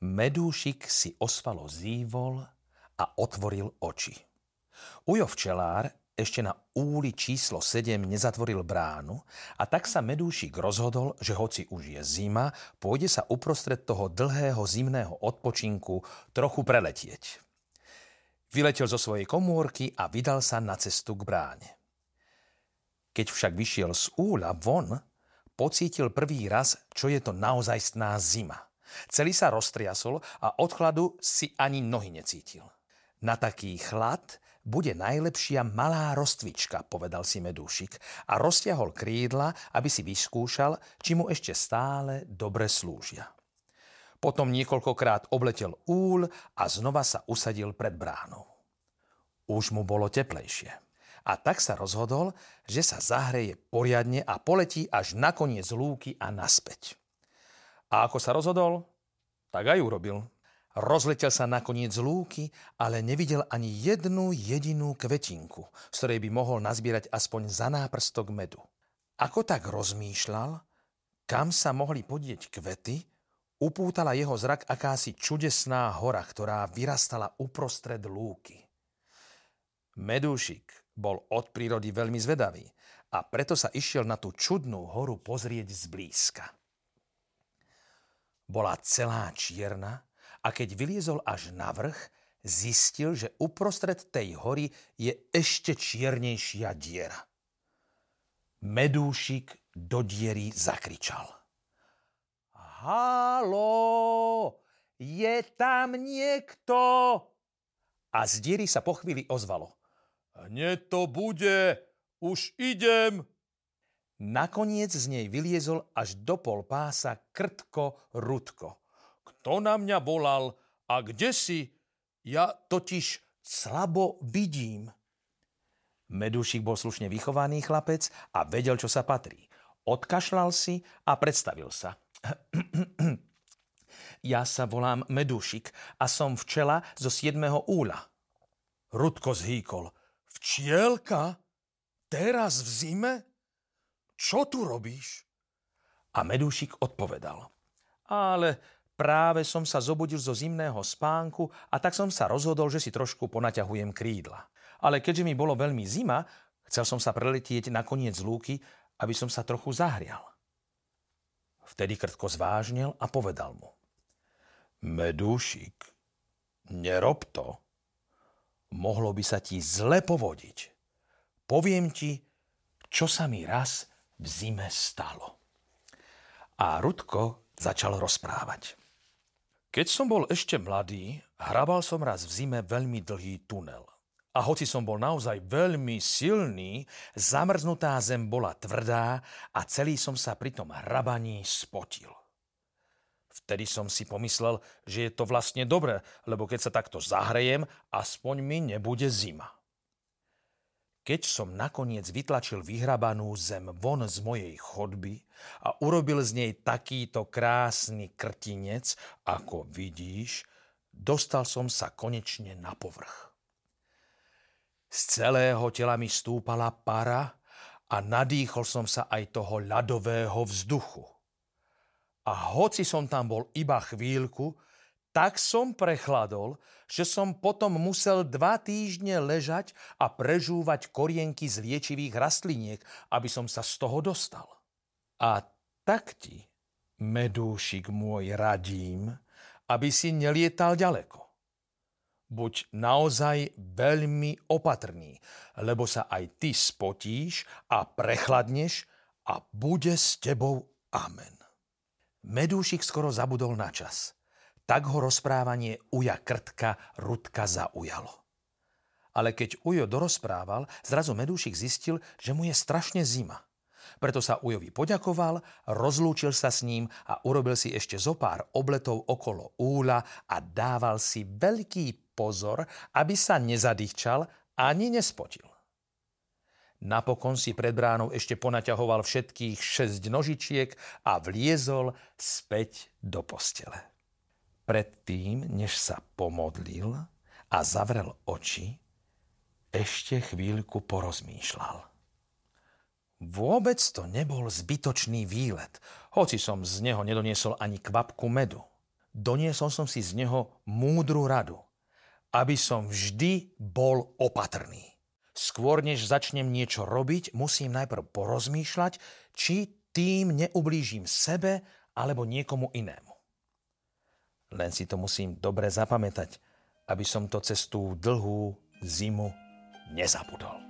Medúšik si osvalo zívol a otvoril oči. Ujo včelár ešte na úli číslo 7 nezatvoril bránu a tak sa Medúšik rozhodol, že hoci už je zima, pôjde sa uprostred toho dlhého zimného odpočinku trochu preletieť. Vyletel zo svojej komórky a vydal sa na cestu k bráne. Keď však vyšiel z úla von, pocítil prvý raz, čo je to naozajstná zima – Celý sa roztriasol a od chladu si ani nohy necítil. Na taký chlad bude najlepšia malá roztvička, povedal si medúšik a roztiahol krídla, aby si vyskúšal, či mu ešte stále dobre slúžia. Potom niekoľkokrát obletel úl a znova sa usadil pred bránou. Už mu bolo teplejšie. A tak sa rozhodol, že sa zahreje poriadne a poletí až na koniec lúky a naspäť. A ako sa rozhodol, tak aj urobil. Rozletel sa nakoniec z lúky, ale nevidel ani jednu jedinú kvetinku, z ktorej by mohol nazbierať aspoň za náprstok medu. Ako tak rozmýšľal, kam sa mohli podieť kvety, upútala jeho zrak akási čudesná hora, ktorá vyrastala uprostred lúky. Medúšik bol od prírody veľmi zvedavý a preto sa išiel na tú čudnú horu pozrieť zblízka. Bola celá čierna a keď vyliezol až na vrch, zistil, že uprostred tej hory je ešte čiernejšia diera. Medúšik do diery zakričal. Halo, je tam niekto? A z diery sa po chvíli ozvalo. Hneď to bude, už idem. Nakoniec z nej vyliezol až do pol pása krtko Rudko. Kto na mňa volal a kde si? Ja totiž slabo vidím. Medúšik bol slušne vychovaný chlapec a vedel, čo sa patrí. Odkašľal si a predstavil sa. ja sa volám Medúšik a som včela zo 7. úla. Rudko zhýkol. Včielka? Teraz v zime? Čo tu robíš? A Medúšik odpovedal. Ale práve som sa zobudil zo zimného spánku a tak som sa rozhodol, že si trošku ponaťahujem krídla. Ale keďže mi bolo veľmi zima, chcel som sa preletieť na koniec lúky, aby som sa trochu zahrial. Vtedy krtko zvážnil a povedal mu. Medúšik, nerob to. Mohlo by sa ti zle povodiť. Poviem ti, čo sa mi raz v zime stalo. A Rudko začal rozprávať. Keď som bol ešte mladý, hrabal som raz v zime veľmi dlhý tunel. A hoci som bol naozaj veľmi silný, zamrznutá zem bola tvrdá a celý som sa pri tom hrabaní spotil. Vtedy som si pomyslel, že je to vlastne dobré, lebo keď sa takto zahrejem, aspoň mi nebude zima. Keď som nakoniec vytlačil vyhrabanú zem von z mojej chodby a urobil z nej takýto krásny krtinec, ako vidíš, dostal som sa konečne na povrch. Z celého tela mi stúpala para a nadýchol som sa aj toho ľadového vzduchu. A hoci som tam bol iba chvíľku, tak som prechladol, že som potom musel dva týždne ležať a prežúvať korienky z liečivých rastliniek, aby som sa z toho dostal. A tak ti, medúšik môj, radím, aby si nelietal ďaleko. Buď naozaj veľmi opatrný, lebo sa aj ty spotíš a prechladneš a bude s tebou amen. Medúšik skoro zabudol na čas – tak ho rozprávanie Uja Krtka Rudka zaujalo. Ale keď Ujo dorozprával, zrazu Medúšik zistil, že mu je strašne zima. Preto sa Ujovi poďakoval, rozlúčil sa s ním a urobil si ešte zo pár obletov okolo úla a dával si veľký pozor, aby sa nezadýchčal ani nespotil. Napokon si pred bránou ešte ponaťahoval všetkých šesť nožičiek a vliezol späť do postele. Predtým, než sa pomodlil a zavrel oči, ešte chvíľku porozmýšľal. Vôbec to nebol zbytočný výlet, hoci som z neho nedoniesol ani kvapku medu. Doniesol som si z neho múdru radu, aby som vždy bol opatrný. Skôr než začnem niečo robiť, musím najprv porozmýšľať, či tým neublížim sebe alebo niekomu inému. Len si to musím dobre zapamätať, aby som to cez tú dlhú zimu nezabudol.